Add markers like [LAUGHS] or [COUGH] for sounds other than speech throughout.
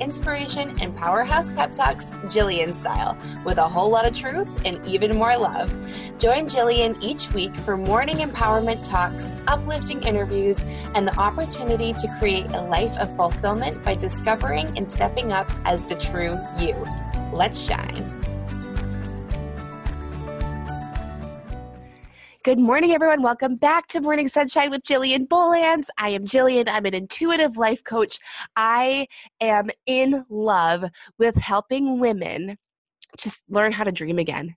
inspiration, and powerhouse pep talks Jillian style, with a whole lot of truth and even more love. Join Jillian each week for morning empowerment talks, uplifting interviews, and the opportunity to create a life of fulfillment by discovering and stepping up as the true you. Let's shine. Good morning, everyone. Welcome back to Morning Sunshine with Jillian Bolands. I am Jillian. I'm an intuitive life coach. I am in love with helping women just learn how to dream again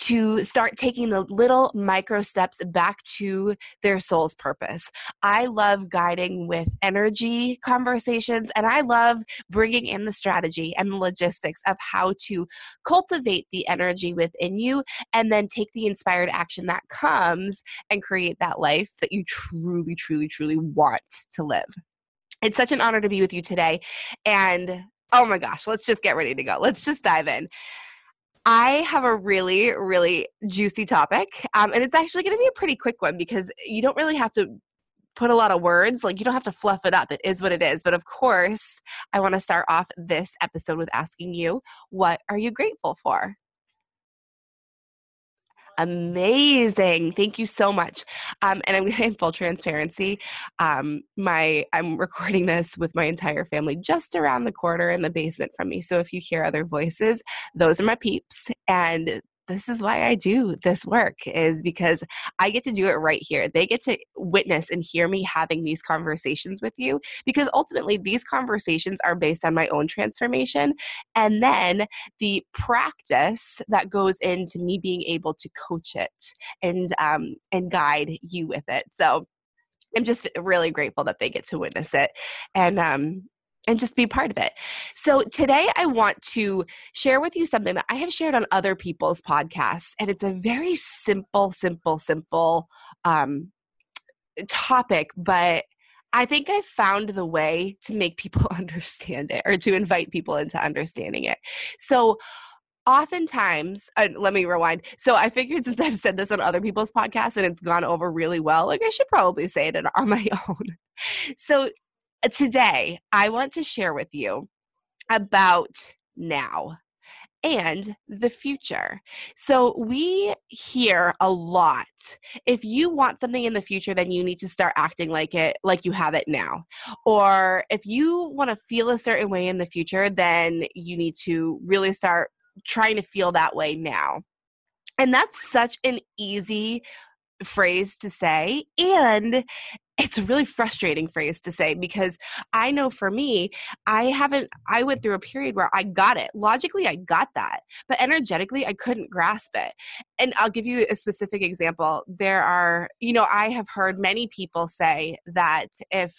to start taking the little micro steps back to their soul's purpose. I love guiding with energy conversations and I love bringing in the strategy and the logistics of how to cultivate the energy within you and then take the inspired action that comes and create that life that you truly, truly, truly want to live. It's such an honor to be with you today. And oh my gosh, let's just get ready to go. Let's just dive in. I have a really, really juicy topic. Um, and it's actually going to be a pretty quick one because you don't really have to put a lot of words. Like, you don't have to fluff it up. It is what it is. But of course, I want to start off this episode with asking you, what are you grateful for? Amazing. Thank you so much. Um, and i'm going to, in full transparency um, my i'm recording this with my entire family just around the corner in the basement from me. So if you hear other voices those are my peeps. And this is why I do this work is because I get to do it right here. They get to witness and hear me having these conversations with you because ultimately these conversations are based on my own transformation and then the practice that goes into me being able to coach it and um, and guide you with it. So I'm just really grateful that they get to witness it and um and just be part of it. So, today I want to share with you something that I have shared on other people's podcasts, and it's a very simple, simple, simple um, topic, but I think I found the way to make people [LAUGHS] understand it or to invite people into understanding it. So, oftentimes uh, let me rewind so i figured since i've said this on other people's podcasts and it's gone over really well like i should probably say it [LAUGHS] on my own so today I want to share with you about now and the future. So we hear a lot. If you want something in the future, then you need to start acting like it, like you have it now. Or if you want to feel a certain way in the future, then you need to really start trying to feel that way now. And that's such an easy phrase to say. And it's a really frustrating phrase to say because I know for me, I haven't, I went through a period where I got it. Logically, I got that, but energetically, I couldn't grasp it. And I'll give you a specific example. There are, you know, I have heard many people say that if,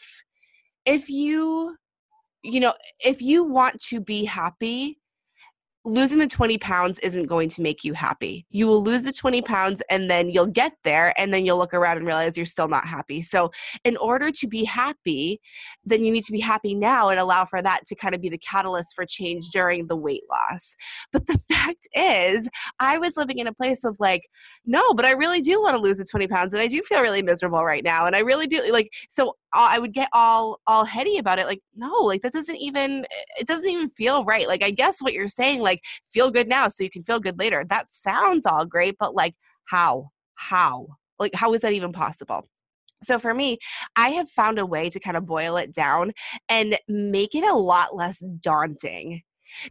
if you, you know, if you want to be happy, losing the 20 pounds isn't going to make you happy. You will lose the 20 pounds and then you'll get there and then you'll look around and realize you're still not happy. So, in order to be happy, then you need to be happy now and allow for that to kind of be the catalyst for change during the weight loss. But the [LAUGHS] fact is, I was living in a place of like, no, but I really do want to lose the 20 pounds and I do feel really miserable right now. And I really do like, so I would get all all heady about it like no like that doesn't even it doesn't even feel right. Like I guess what you're saying like feel good now so you can feel good later. That sounds all great but like how? How? Like how is that even possible? So for me, I have found a way to kind of boil it down and make it a lot less daunting.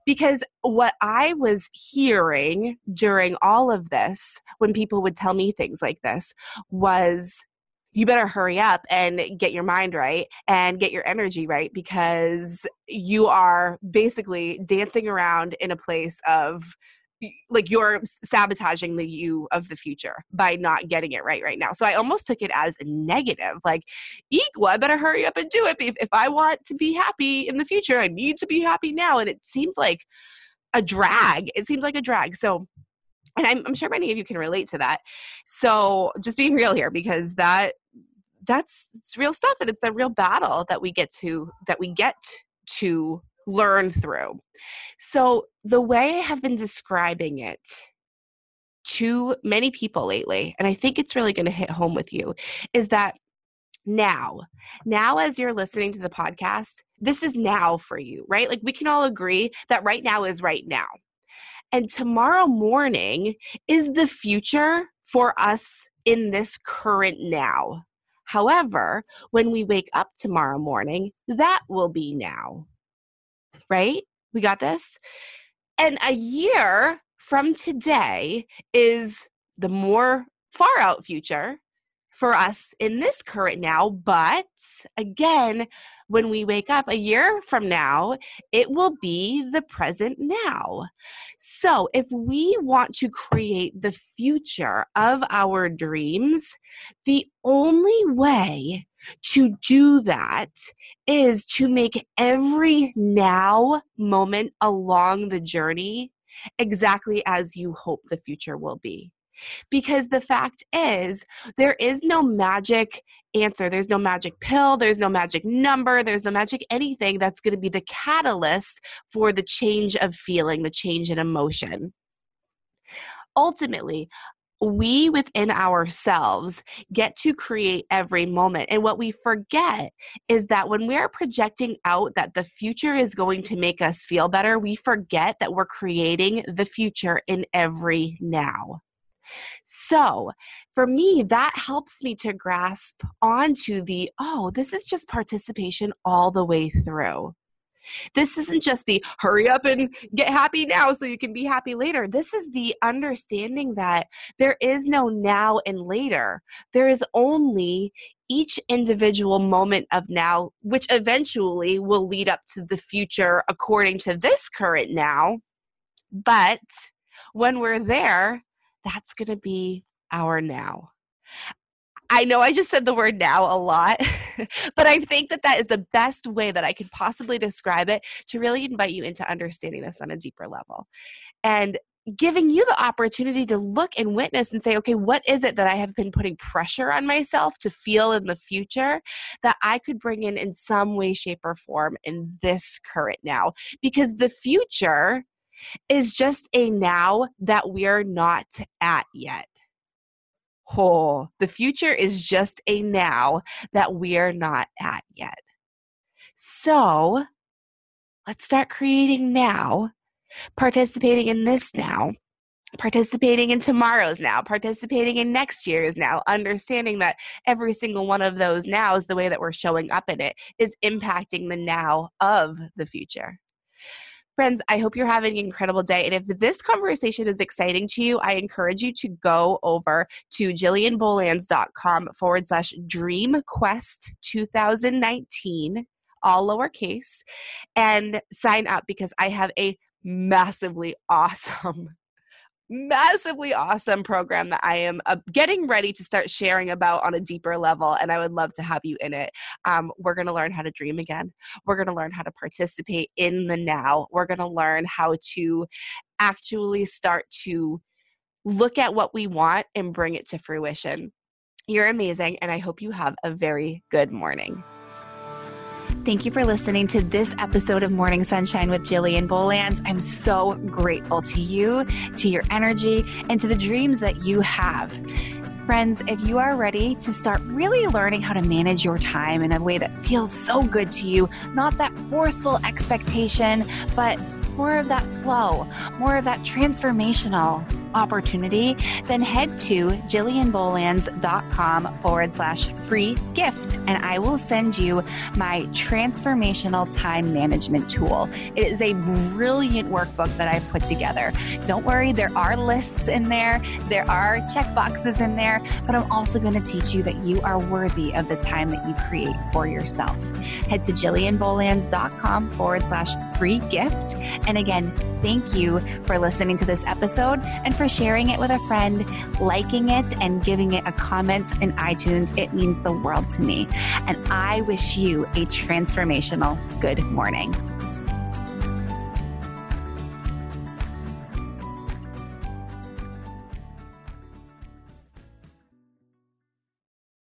Because what I was hearing during all of this, when people would tell me things like this, was you better hurry up and get your mind right and get your energy right because you are basically dancing around in a place of like you're sabotaging the you of the future by not getting it right right now. So I almost took it as a negative, like, well, I better hurry up and do it. If, if I want to be happy in the future, I need to be happy now. And it seems like a drag. It seems like a drag. So, and I'm, I'm sure many of you can relate to that. So, just being real here because that that's it's real stuff and it's a real battle that we get to that we get to learn through. So, the way I have been describing it to many people lately, and I think it's really going to hit home with you, is that now, now as you're listening to the podcast, this is now for you, right? Like we can all agree that right now is right now. And tomorrow morning is the future for us in this current now. However, when we wake up tomorrow morning, that will be now. Right? We got this? And a year from today is the more far out future for us in this current now. But again, when we wake up a year from now, it will be the present now. So, if we want to create the future of our dreams, the only way to do that is to make every now moment along the journey exactly as you hope the future will be. Because the fact is, there is no magic answer. There's no magic pill. There's no magic number. There's no magic anything that's going to be the catalyst for the change of feeling, the change in emotion. Ultimately, we within ourselves get to create every moment. And what we forget is that when we are projecting out that the future is going to make us feel better, we forget that we're creating the future in every now. So for me, that helps me to grasp onto the, oh, this is just participation all the way through. This isn't just the hurry up and get happy now so you can be happy later. This is the understanding that there is no now and later. There is only each individual moment of now, which eventually will lead up to the future according to this current now. But when we're there, that's going to be our now. I know I just said the word now a lot, [LAUGHS] but I think that that is the best way that I could possibly describe it to really invite you into understanding this on a deeper level. And giving you the opportunity to look and witness and say, okay, what is it that I have been putting pressure on myself to feel in the future that I could bring in in some way, shape, or form in this current now? Because the future is just a now that we're not at yet. Oh, the future is just a now that we're not at yet. So let's start creating now, participating in this now, participating in tomorrow's now, participating in next year's now, understanding that every single one of those nows, the way that we're showing up in it, is impacting the now of the future. Friends, I hope you're having an incredible day. And if this conversation is exciting to you, I encourage you to go over to jillianbolands.com forward slash dream quest 2019, all lowercase, and sign up because I have a massively [LAUGHS] awesome massively awesome program that I am uh, getting ready to start sharing about on a deeper level, and I would love to have you in it. Um, we're going to learn how to dream again. We're going to learn how to participate in the now. We're going to learn how to actually start to look at what we want and bring it to fruition. You're amazing, and I hope you have a very good morning. Thank you for listening to this episode of Morning Sunshine with Jillian Bolands. I'm so grateful to you, to your energy, and to the dreams that you have. Friends, if you are ready to start really learning how to manage your time in a way that feels so good to you, not that forceful expectation, but more of that flow, more of that transformational opportunity, then head to jillianbolands.com forward slash free gift and I will send you my transformational time management tool. It is a brilliant workbook that I've put together. Don't worry, there are lists in there, there are check boxes in there, but I'm also going to teach you that you are worthy of the time that you create for yourself. Head to jillianbolands.com forward slash free gift. And again, thank you for listening to this episode and for sharing it with a friend, liking it, and giving it a comment in iTunes. It means the world to me. And I wish you a transformational good morning.